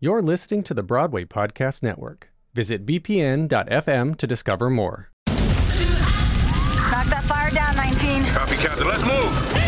You're listening to the Broadway Podcast Network. Visit bpn.fm to discover more. Knock that fire down, 19. Copy, Captain. Let's move.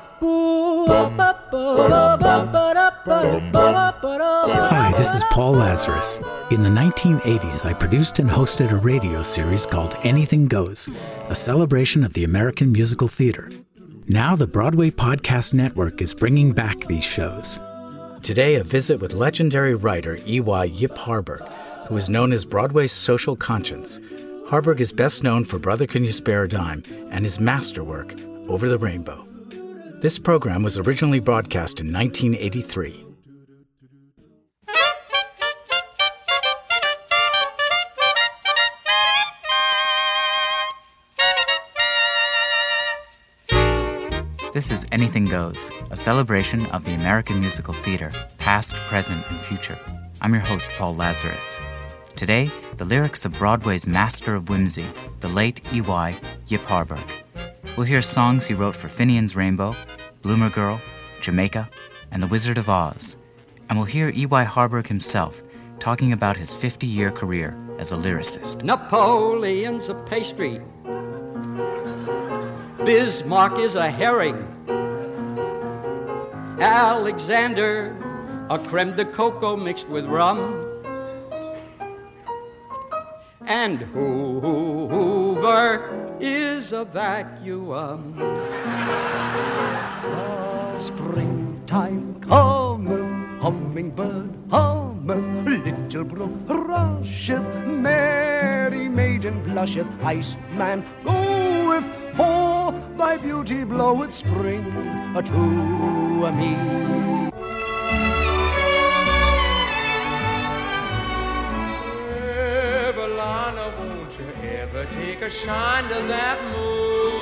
Hi, this is Paul Lazarus. In the 1980s, I produced and hosted a radio series called Anything Goes, a celebration of the American musical theater. Now, the Broadway Podcast Network is bringing back these shows. Today, a visit with legendary writer E.Y. Yip Harburg, who is known as Broadway's social conscience. Harburg is best known for Brother Can You Spare a Dime and his masterwork, Over the Rainbow. This program was originally broadcast in 1983. This is Anything Goes, a celebration of the American musical theater, past, present, and future. I'm your host, Paul Lazarus. Today, the lyrics of Broadway's master of whimsy, the late E.Y. Yip Harburg. We'll hear songs he wrote for Finian's Rainbow, Bloomer Girl, Jamaica, and The Wizard of Oz. And we'll hear E.Y. Harburg himself talking about his 50 year career as a lyricist. Napoleon's a pastry. Bismarck is a herring. Alexander, a creme de coco mixed with rum. And Hoover is a vacuum. The springtime cometh, hummingbird hummeth, little brook rusheth, merry maiden blusheth, iceman goeth, for thy beauty bloweth spring a to me. Evelina, won't you ever take a shine to that moon?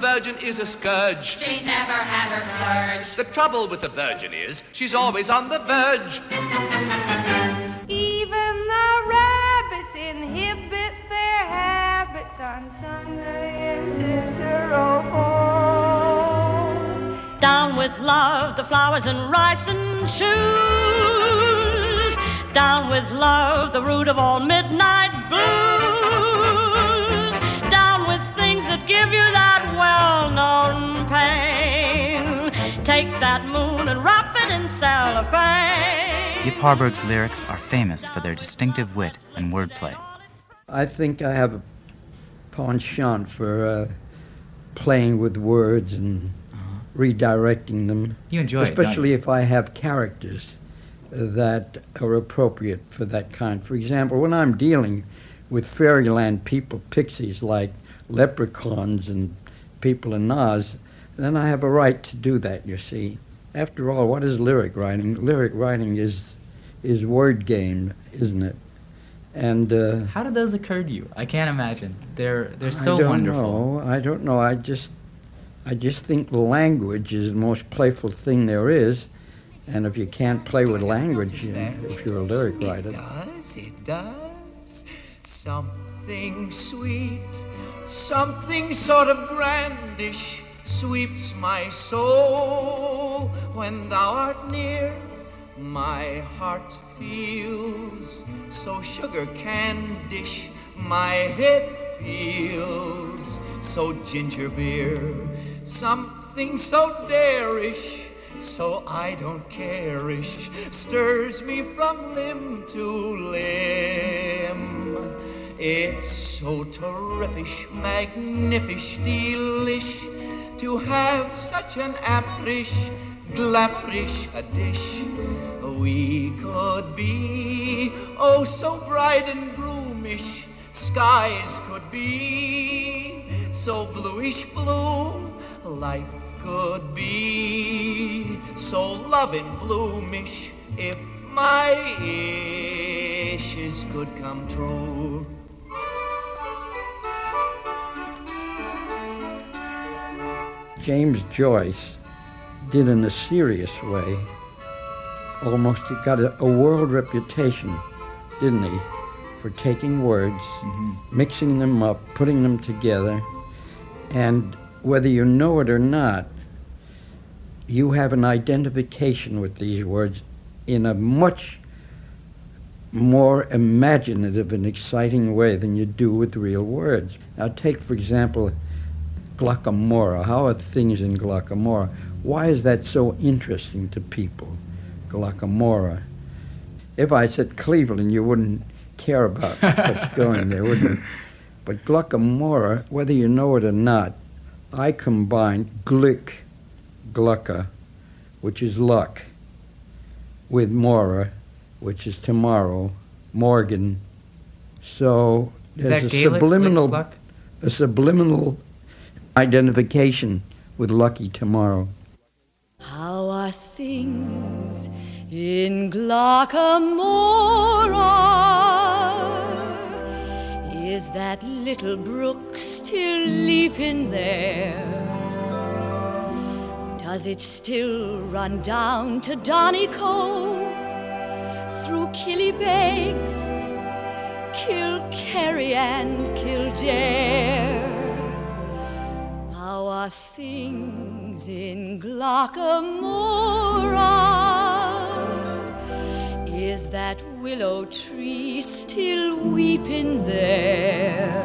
Virgin is a scourge. She's never had her splurge. The trouble with a virgin is she's always on the verge. Even the rabbits inhibit their habits on Sunday in Cicero Falls. Down with love, the flowers and rice and shoes. Down with love, the root of all midnight blues. Down with things that give you that well-known pain. Take that moon and wrap it in cellophane. Yip Harburg's lyrics are famous for their distinctive wit and wordplay. I think I have a penchant for uh, playing with words and redirecting them. You enjoy it, don't especially you? if I have characters that are appropriate for that kind. For example, when I'm dealing with fairyland people, pixies like leprechauns and people in Oz, then I have a right to do that. You see, after all, what is lyric writing? Lyric writing is is word game, isn't it? And uh, How did those occur to you? I can't imagine. They're they're so I don't wonderful. Know. I don't know. I just, I just think language is the most playful thing there is, and if you can't play with language, you know, if you're a lyric writer, does, it does. Something sweet, something sort of grandish sweeps my soul when thou art near. My heart feels so sugar candish. My head feels so ginger beer. Something so darish so I don't care-ish, stirs me from limb to limb. It's so terrific, magnific, delish to have such an amorish, glamourish a dish. We could be oh so bright and gloomish, skies could be so bluish blue, life could be so loving bloomish if my wishes could come true. James Joyce did in a serious way. Almost got a, a world reputation, didn't he, for taking words, mm-hmm. mixing them up, putting them together, and whether you know it or not, you have an identification with these words in a much more imaginative and exciting way than you do with real words. Now, take, for example, Glockamora. How are things in Glockamora? Why is that so interesting to people, Glockamora? If I said Cleveland, you wouldn't care about what's going there, wouldn't you? But Glockamora, whether you know it or not, I combine Glick, Glucka, which is luck, with Mora, which is tomorrow, Morgan. So there's a Gaelic, subliminal, a subliminal identification with Lucky Tomorrow. How are things in Glockamora? Is that little brook still leaping there? Does it still run down to Donny Cove through Killybegs, Kilkerry, and Kildare? Things in Glockamora? Is that willow tree still weeping there?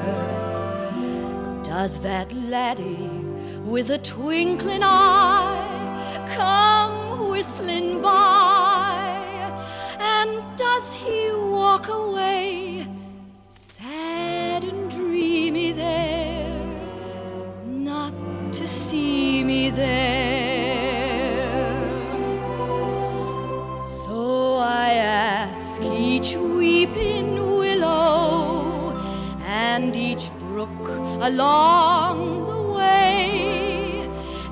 Does that laddie with a twinkling eye come whistling by? And does he walk away along the way,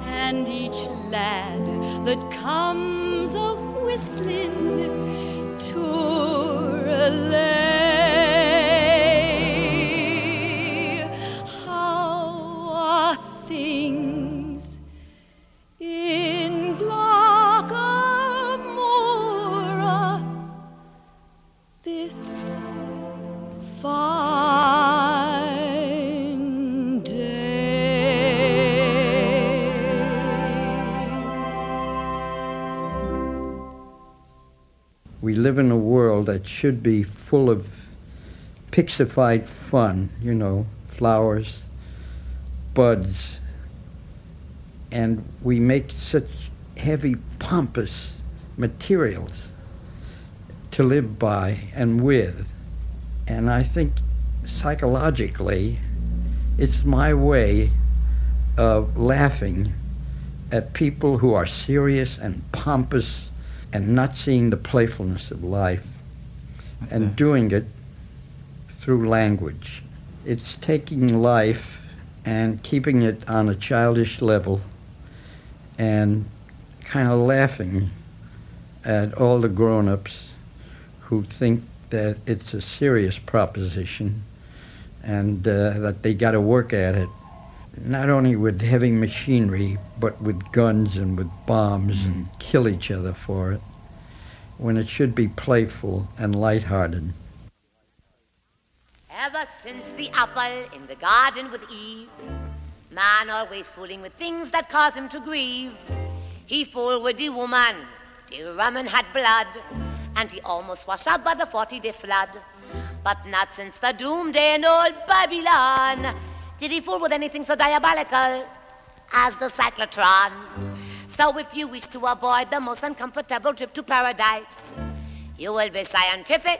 and each lad that comes a whistling to a Tourelay. Live in a world that should be full of pixified fun, you know, flowers, buds, and we make such heavy, pompous materials to live by and with. And I think psychologically, it's my way of laughing at people who are serious and pompous and not seeing the playfulness of life That's and it. doing it through language. It's taking life and keeping it on a childish level and kind of laughing at all the grown ups who think that it's a serious proposition and uh, that they got to work at it, not only with heavy machinery, but with guns and with bombs and mm-hmm. kill each other for it, when it should be playful and lighthearted. Ever since the apple in the garden with Eve, man always fooling with things that cause him to grieve. He fooled with the woman, the woman had blood, and he almost washed out by the 40 day flood. But not since the doomsday in old Babylon did he fool with anything so diabolical as the cyclotron. So if you wish to avoid the most uncomfortable trip to paradise, you will be scientific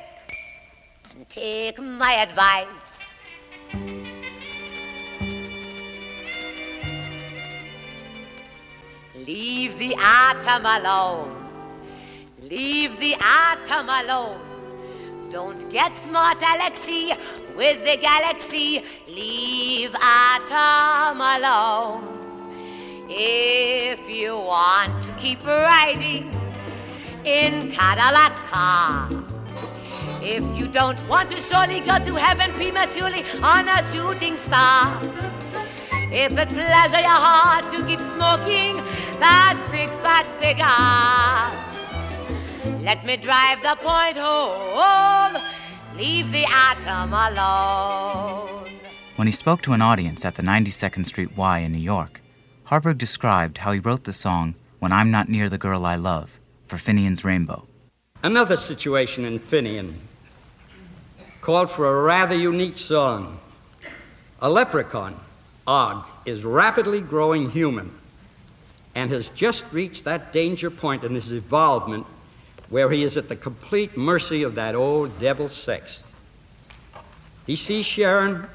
and take my advice. Leave the atom alone. Leave the atom alone. Don't get smart, Alexi, with the galaxy. Leave atom alone. If you want to keep riding in Cadillac car. If you don't want to surely go to heaven prematurely on a shooting star. If it pleasure your heart to keep smoking that big fat cigar. Let me drive the point home. Leave the atom alone. When he spoke to an audience at the 92nd Street Y in New York, Harburg described how he wrote the song When I'm Not Near the Girl I Love for Finian's Rainbow. Another situation in Finian called for a rather unique song. A leprechaun, Og, is rapidly growing human and has just reached that danger point in his evolvement where he is at the complete mercy of that old devil sex. He sees Sharon,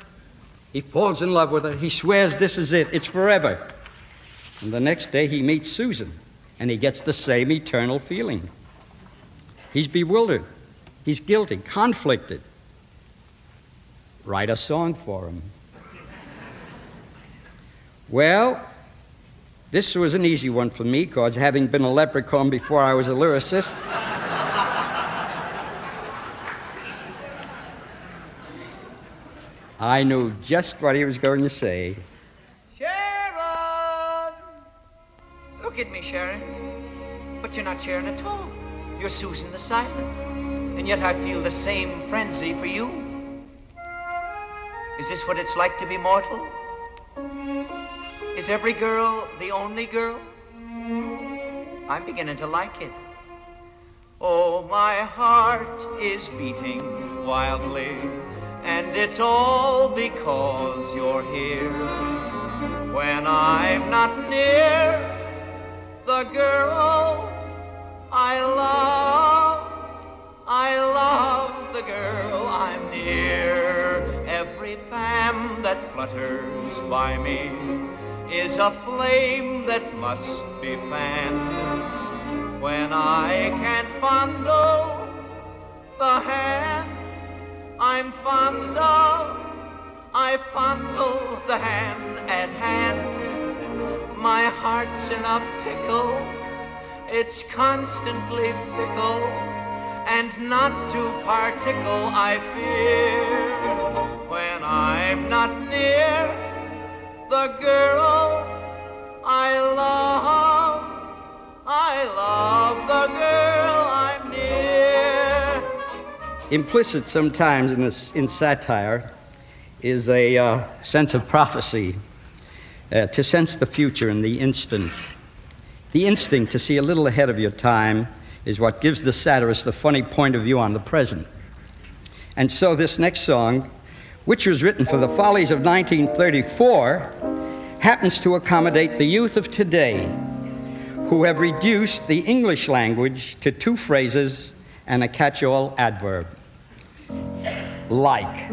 he falls in love with her, he swears this is it, it's forever. And the next day he meets Susan, and he gets the same eternal feeling. He's bewildered, he's guilty, conflicted. Write a song for him. Well, this was an easy one for me, because having been a leprechaun before I was a lyricist, I knew just what he was going to say. Sharon! Look at me, Sharon. But you're not Sharon at all. You're Susan the Silent. And yet I feel the same frenzy for you. Is this what it's like to be mortal? Is every girl the only girl? I'm beginning to like it. Oh, my heart is beating wildly, and it's all because you're here. When I'm not near the girl I love, I love the girl I'm near. Every fan that flutters by me is a flame that must be fanned. When I can't fondle the hand I'm fond of, I fondle the hand at hand. My heart's in a pickle, it's constantly fickle, and not to particle I fear. When I'm not near the girl I love, I love the girl Implicit sometimes in, this, in satire is a uh, sense of prophecy, uh, to sense the future in the instant. The instinct to see a little ahead of your time is what gives the satirist a funny point of view on the present. And so, this next song, which was written for the follies of 1934, happens to accommodate the youth of today who have reduced the English language to two phrases and a catch all adverb. Like.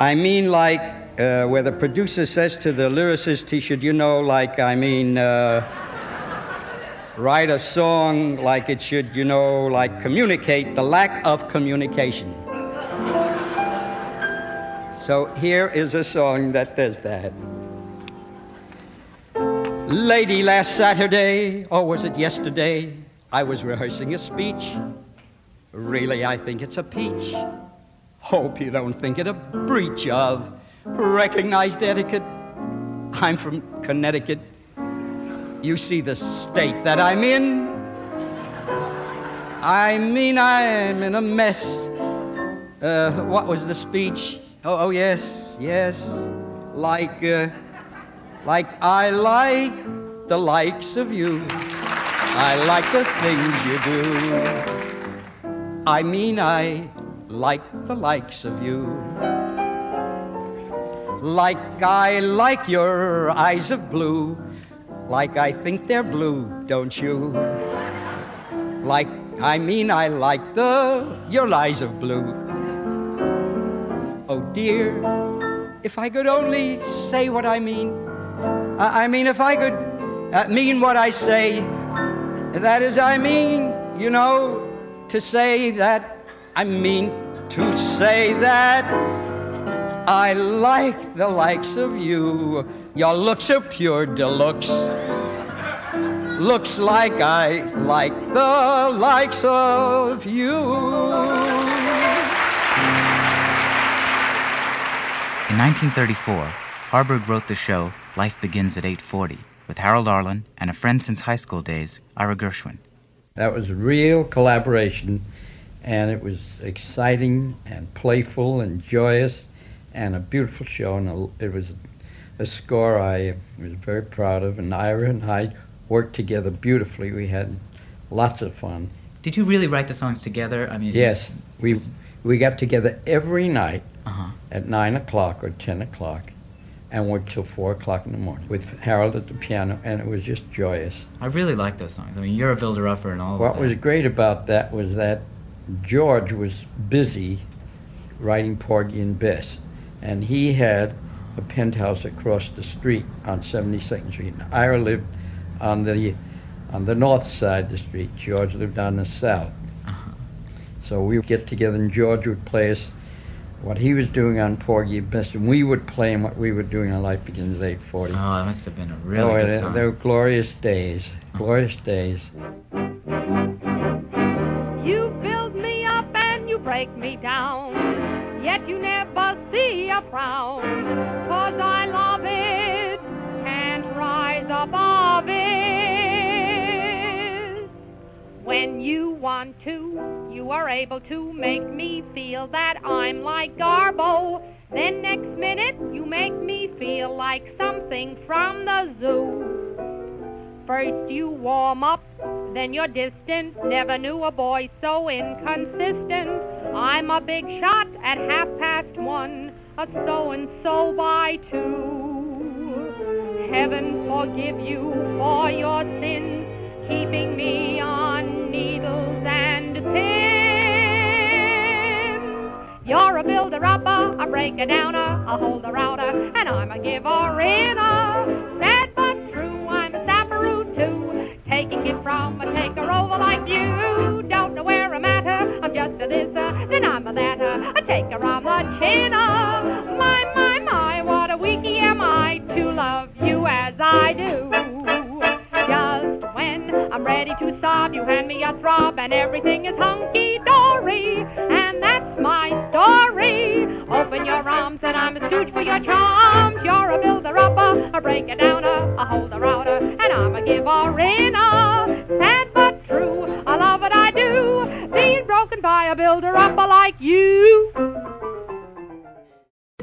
I mean, like, uh, where the producer says to the lyricist, he should, you know, like, I mean, uh, write a song like it should, you know, like communicate the lack of communication. So here is a song that does that. Lady, last Saturday, or was it yesterday, I was rehearsing a speech. Really, I think it's a peach. Hope you don't think it a breach of recognized etiquette. I'm from Connecticut. You see the state that I'm in. I mean, I'm in a mess. Uh, what was the speech? Oh, oh yes, yes. Like, uh, like I like the likes of you. I like the things you do. I mean, I like the likes of you. Like I like your eyes of blue, like I think they're blue, don't you? Like, I mean, I like the your eyes of blue. Oh dear, if I could only say what I mean. I, I mean, if I could uh, mean what I say, that is, I mean, you know, to say that, I mean to say that I like the likes of you. Your looks are pure deluxe. Looks like I like the likes of you. In 1934, Harburg wrote the show Life Begins at 8:40 with Harold Arlen and a friend since high school days, Ira Gershwin. That was a real collaboration, and it was exciting and playful and joyous, and a beautiful show. And a, it was a score I was very proud of, and Ira and I worked together beautifully. We had lots of fun. Did you really write the songs together? I mean, Yes, we we got together every night Uh-huh. at nine o'clock or ten o'clock, and worked till four o'clock in the morning with Harold at the piano, and it was just joyous. I really like those songs. I mean, you're a builder-upper and all What was great about that was that George was busy writing Porgy and Bess, and he had a penthouse across the street on 72nd Street. And Ira lived on the on the north side of the street. George lived on the south. Uh-huh. So we would get together, and George would play us what he was doing on Porgy and Bess, and we would play him what we were doing on Life Begins at 8:40. Oh, that must have been a really oh, good uh, time. they were glorious days, glorious days. Break me down, yet you never see a frown. Cause I love it, can't rise above it. When you want to, you are able to make me feel that I'm like Garbo. Then next minute, you make me feel like something from the zoo. First you warm up, then you're distant. Never knew a boy so inconsistent. I'm a big shot at half past one, a so and so by two. Heaven forgive you for your sins, keeping me on needles and pins. You're a builder upper, a breaker downer, a holder outer, and I'm a giver inner. Sad but true, I'm a sapperoo too. Taking it from a taker over like you. Don't know where I'm at I'm just a thisser, on. My, my, my, what a weakie am I to love you as I do. Just when I'm ready to sob, you hand me a throb, and everything is hunky dory. And that's my story. Open your arms, and I'm a stooge for your charms. You're a builder upper, a breaker downer, a holder outer, and I'm a giver inner. Sad but true, I love what I do. Being broken by a builder upper like you.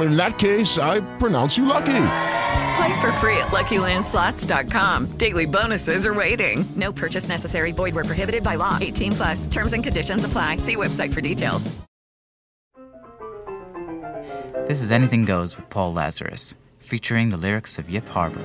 In that case, I pronounce you lucky. Play for free at LuckyLandSlots.com. Daily bonuses are waiting. No purchase necessary. Void were prohibited by law. 18 plus. Terms and conditions apply. See website for details. This is Anything Goes with Paul Lazarus, featuring the lyrics of Yip Harburg.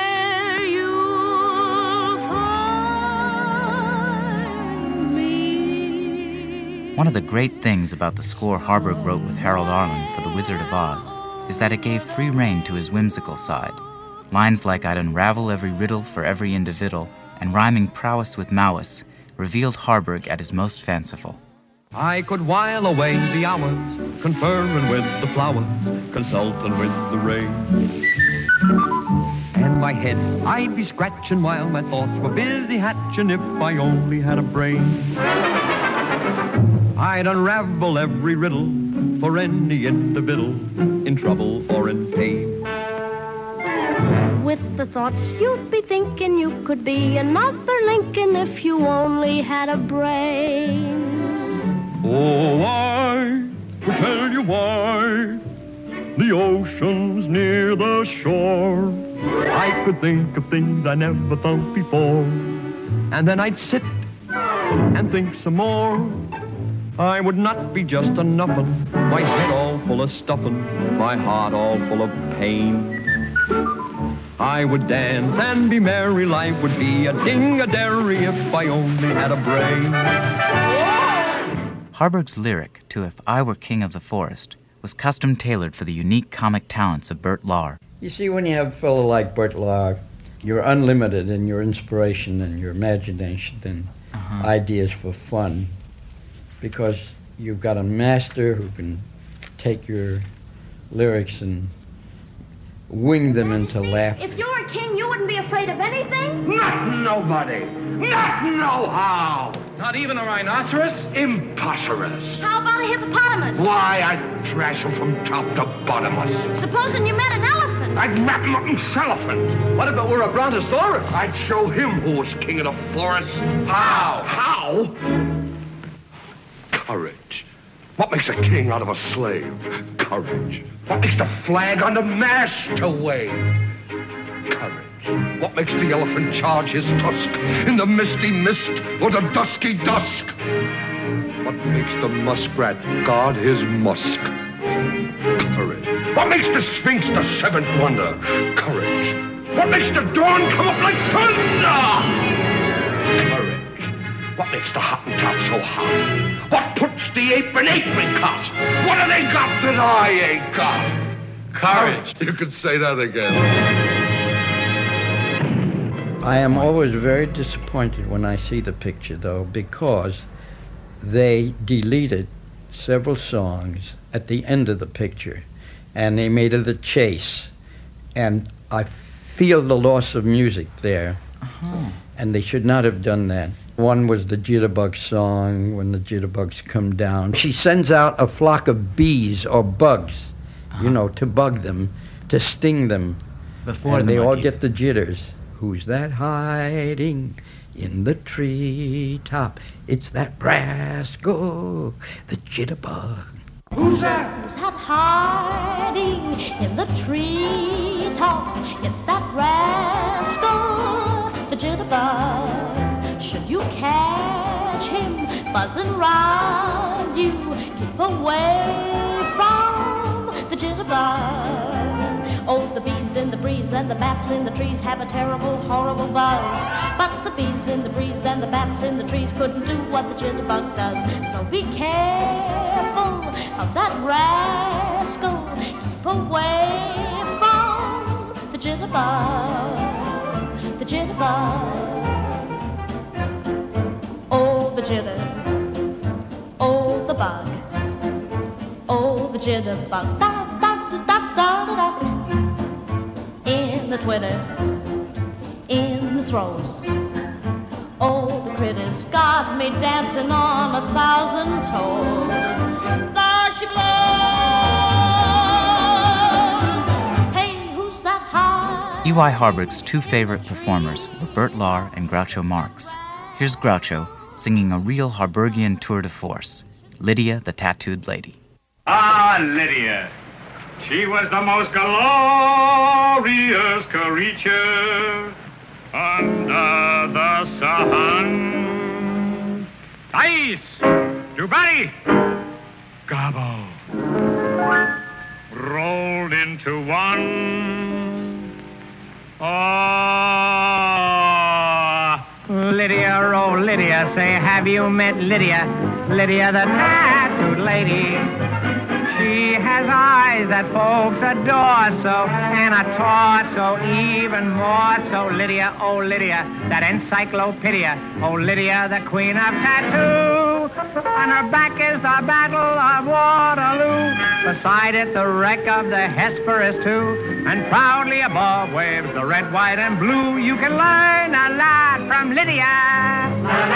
One of the great things about the score Harburg wrote with Harold Arlen for The Wizard of Oz is that it gave free rein to his whimsical side. Lines like I'd unravel every riddle for every individual and rhyming prowess with malice revealed Harburg at his most fanciful. I could while away the hours, conferring with the flowers, consulting with the rain. And my head I'd be scratching while my thoughts were busy hatching if I only had a brain. I'd unravel every riddle for any individual in trouble or in pain. With the thoughts you'd be thinking you could be another Lincoln if you only had a brain. Oh, I could tell you why the ocean's near the shore. I could think of things I never thought before. And then I'd sit and think some more. I would not be just a nuffin, my head all full of stuffin', my heart all full of pain. I would dance and be merry, life would be a ding-a-dairy if I only had a brain. Harburg's lyric to If I Were King of the Forest was custom tailored for the unique comic talents of Bert Lahr. You see, when you have a fellow like Bert Lahr, you're unlimited in your inspiration and your imagination and Uh-huh. ideas for fun because you've got a master who can take your lyrics and wing them into laughter. If you were king, you wouldn't be afraid of anything? Not nobody. Not no how. Not even a rhinoceros? Imposterous. How about a hippopotamus? Why, I'd thrash him from top to bottomless. Supposing you met an elephant. I'd wrap him up in cellophane. What if it were a brontosaurus? I'd show him who was king of the forest. How? How? Courage. What makes a king out of a slave? Courage. What makes the flag on the mast to wave? Courage. What makes the elephant charge his tusk in the misty mist or the dusky dusk? What makes the muskrat guard his musk? Courage. What makes the sphinx the seventh wonder? Courage. What makes the dawn come up like thunder? Courage. What makes the Hottentot so hot? What puts the ape in apricot? What have they got that I ain't got? Courage. Oh. You could say that again. I am always very disappointed when I see the picture, though, because they deleted several songs at the end of the picture and they made it a chase. And I feel the loss of music there. Uh-huh. And they should not have done that. One was the Jitterbug song, When the Jitterbugs Come Down. She sends out a flock of bees or bugs, you uh-huh. know, to bug them, to sting them. Before and the they all get the jitters. Who's that hiding in the treetop? It's that rascal, the jitterbug. Who's that? Who's that hiding in the treetops? It's that rascal, the jitterbug. Should you catch him buzzing round you, keep away from the jitterbug. Oh, the bees in the breeze and the bats in the trees have a terrible, horrible buzz. But the bees in the breeze and the bats in the trees couldn't do what the jitterbug does. So be careful of that rascal. Keep away from the jitterbug. Jitter. Oh, the bug. Oh, the jitterbug. Da, da, da, da, da, da, da. In the twitter. In the throes. Oh, the critters got me dancing on a thousand toes. There she blows. Hey, who's that high? E.Y. Harburg's two favorite performers were Bert Lahr and Groucho Marx. Here's Groucho singing a real Harburgian tour de force Lydia the Tattooed Lady. Ah, Lydia. She was the most glorious creature under the sun. Ice! Jubari! Gabo! rolled into one. Oh, Lydia, oh Lydia, say, have you met Lydia? Lydia, the tattooed lady. She has eyes that folks adore so, and a torso even more so. Lydia, oh Lydia, that encyclopedia. Oh Lydia, the queen of tattoo. On her back is the Battle of Waterloo. Beside it, the wreck of the Hesperus too. And proudly above waves the red, white, and blue. You can learn a lot from Lydia.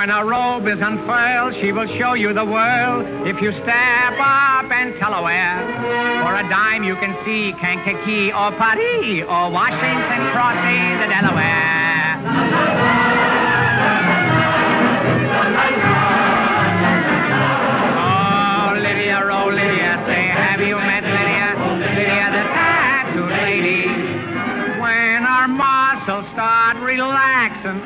When a robe is unfurled, she will show you the world. If you step up and tell her where, for a dime you can see Kankakee or Paris or Washington crossing the Delaware. Oh, Lydia, oh, Lydia, say, have you met Lydia? Lydia, the lady. When our muscles start relaxing,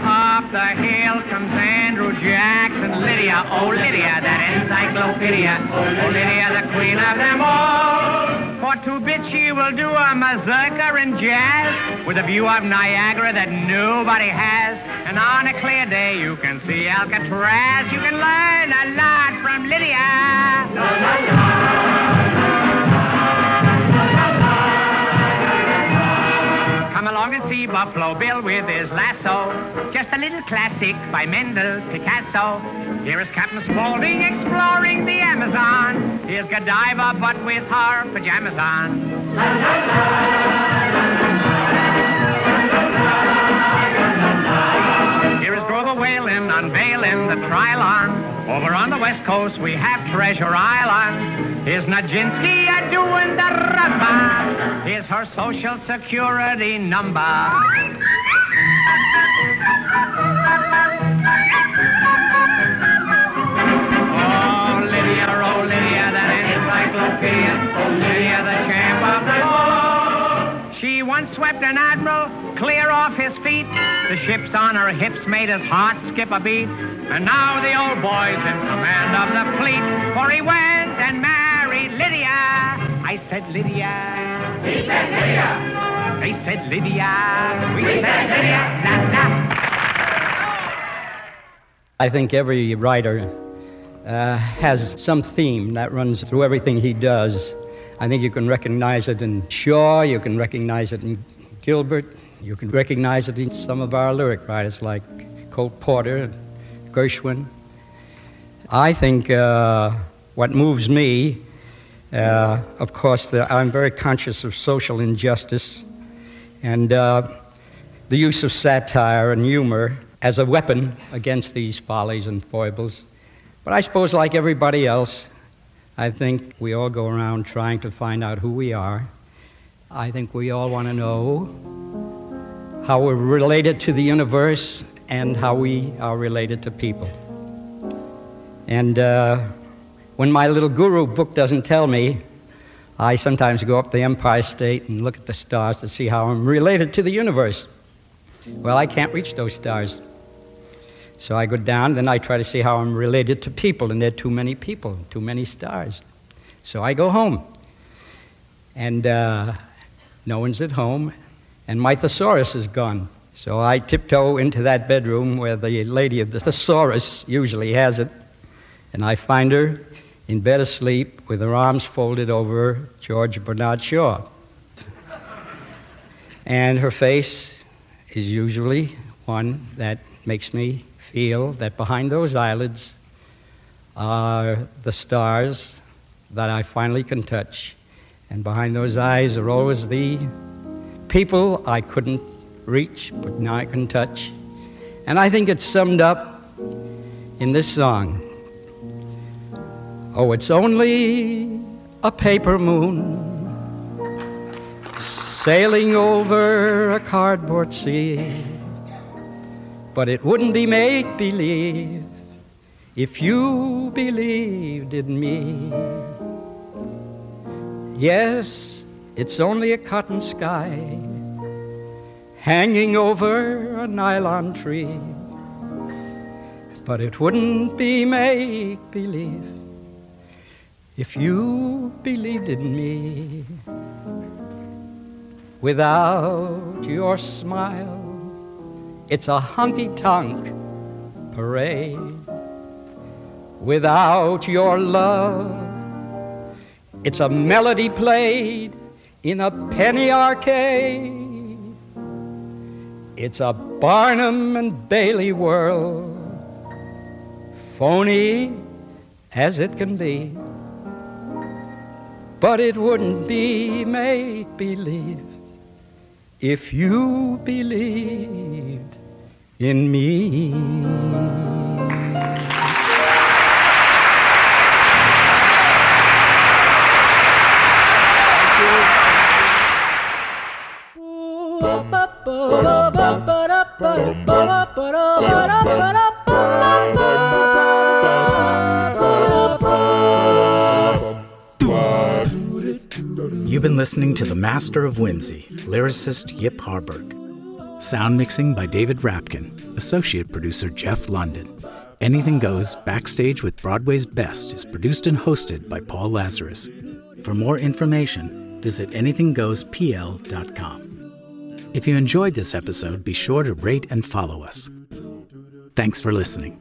the hill comes Andrew Jackson. Lydia, oh Lydia, that encyclopedia. Oh Lydia, the queen of them all. For two bits she will do a mazurka in jazz with a view of Niagara that nobody has. And on a clear day you can see Alcatraz. You can learn a lot from Lydia. Along and see Buffalo Bill with his lasso. Just a little classic by Mendel Picasso. Here is Captain Spaulding exploring the Amazon. Here's Godiva, but with her pajamas on. Here is Grover Whalen unveiling the Trilon. Over on the west coast we have Treasure Island. Is Najinsky a doing the rumba. Here's her social security number. Oh, Lydia, oh, Lydia, that encyclopedia. Oh, Lydia, the champ of the law. She once swept an admiral clear off his feet. The ships on her hips made his heart skip a beat. And now the old boy's in command of the fleet. For he went and married Lydia. I said Lydia. He said Lydia. They said Lydia. We, said Lydia. La, la. I think every writer uh, has some theme that runs through everything he does. I think you can recognize it in Shaw, you can recognize it in Gilbert, you can recognize it in some of our lyric writers like Cole Porter, and Gershwin. I think uh, what moves me, uh, of course, the, I'm very conscious of social injustice and uh, the use of satire and humor as a weapon against these follies and foibles. But I suppose, like everybody else, I think we all go around trying to find out who we are. I think we all want to know how we're related to the universe and how we are related to people. And uh, when my little guru book doesn't tell me, I sometimes go up the Empire State and look at the stars to see how I'm related to the universe. Well, I can't reach those stars. So I go down, then I try to see how I'm related to people, and there are too many people, too many stars. So I go home. And uh, no one's at home, and my thesaurus is gone. So I tiptoe into that bedroom where the lady of the thesaurus usually has it, and I find her in bed asleep with her arms folded over George Bernard Shaw. and her face is usually one that makes me feel that behind those eyelids are the stars that I finally can touch. And behind those eyes are always the people I couldn't reach, but now I can touch. And I think it's summed up in this song. Oh, it's only a paper moon sailing over a cardboard sea. But it wouldn't be make believe if you believed in me. Yes, it's only a cotton sky hanging over a nylon tree. but it wouldn't be make believe if you believed in me. Without your smile, it's a honky tonk parade. Without your love, it's a melody played in a penny arcade. It's a Barnum and Bailey world, phony as it can be. But it wouldn't be make believe if you believed in me. You've been listening to The Master of Whimsy, lyricist Yip Harburg. Sound mixing by David Rapkin, associate producer Jeff London. Anything Goes Backstage with Broadway's Best is produced and hosted by Paul Lazarus. For more information, visit anythinggoespl.com. If you enjoyed this episode, be sure to rate and follow us. Thanks for listening.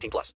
18 plus.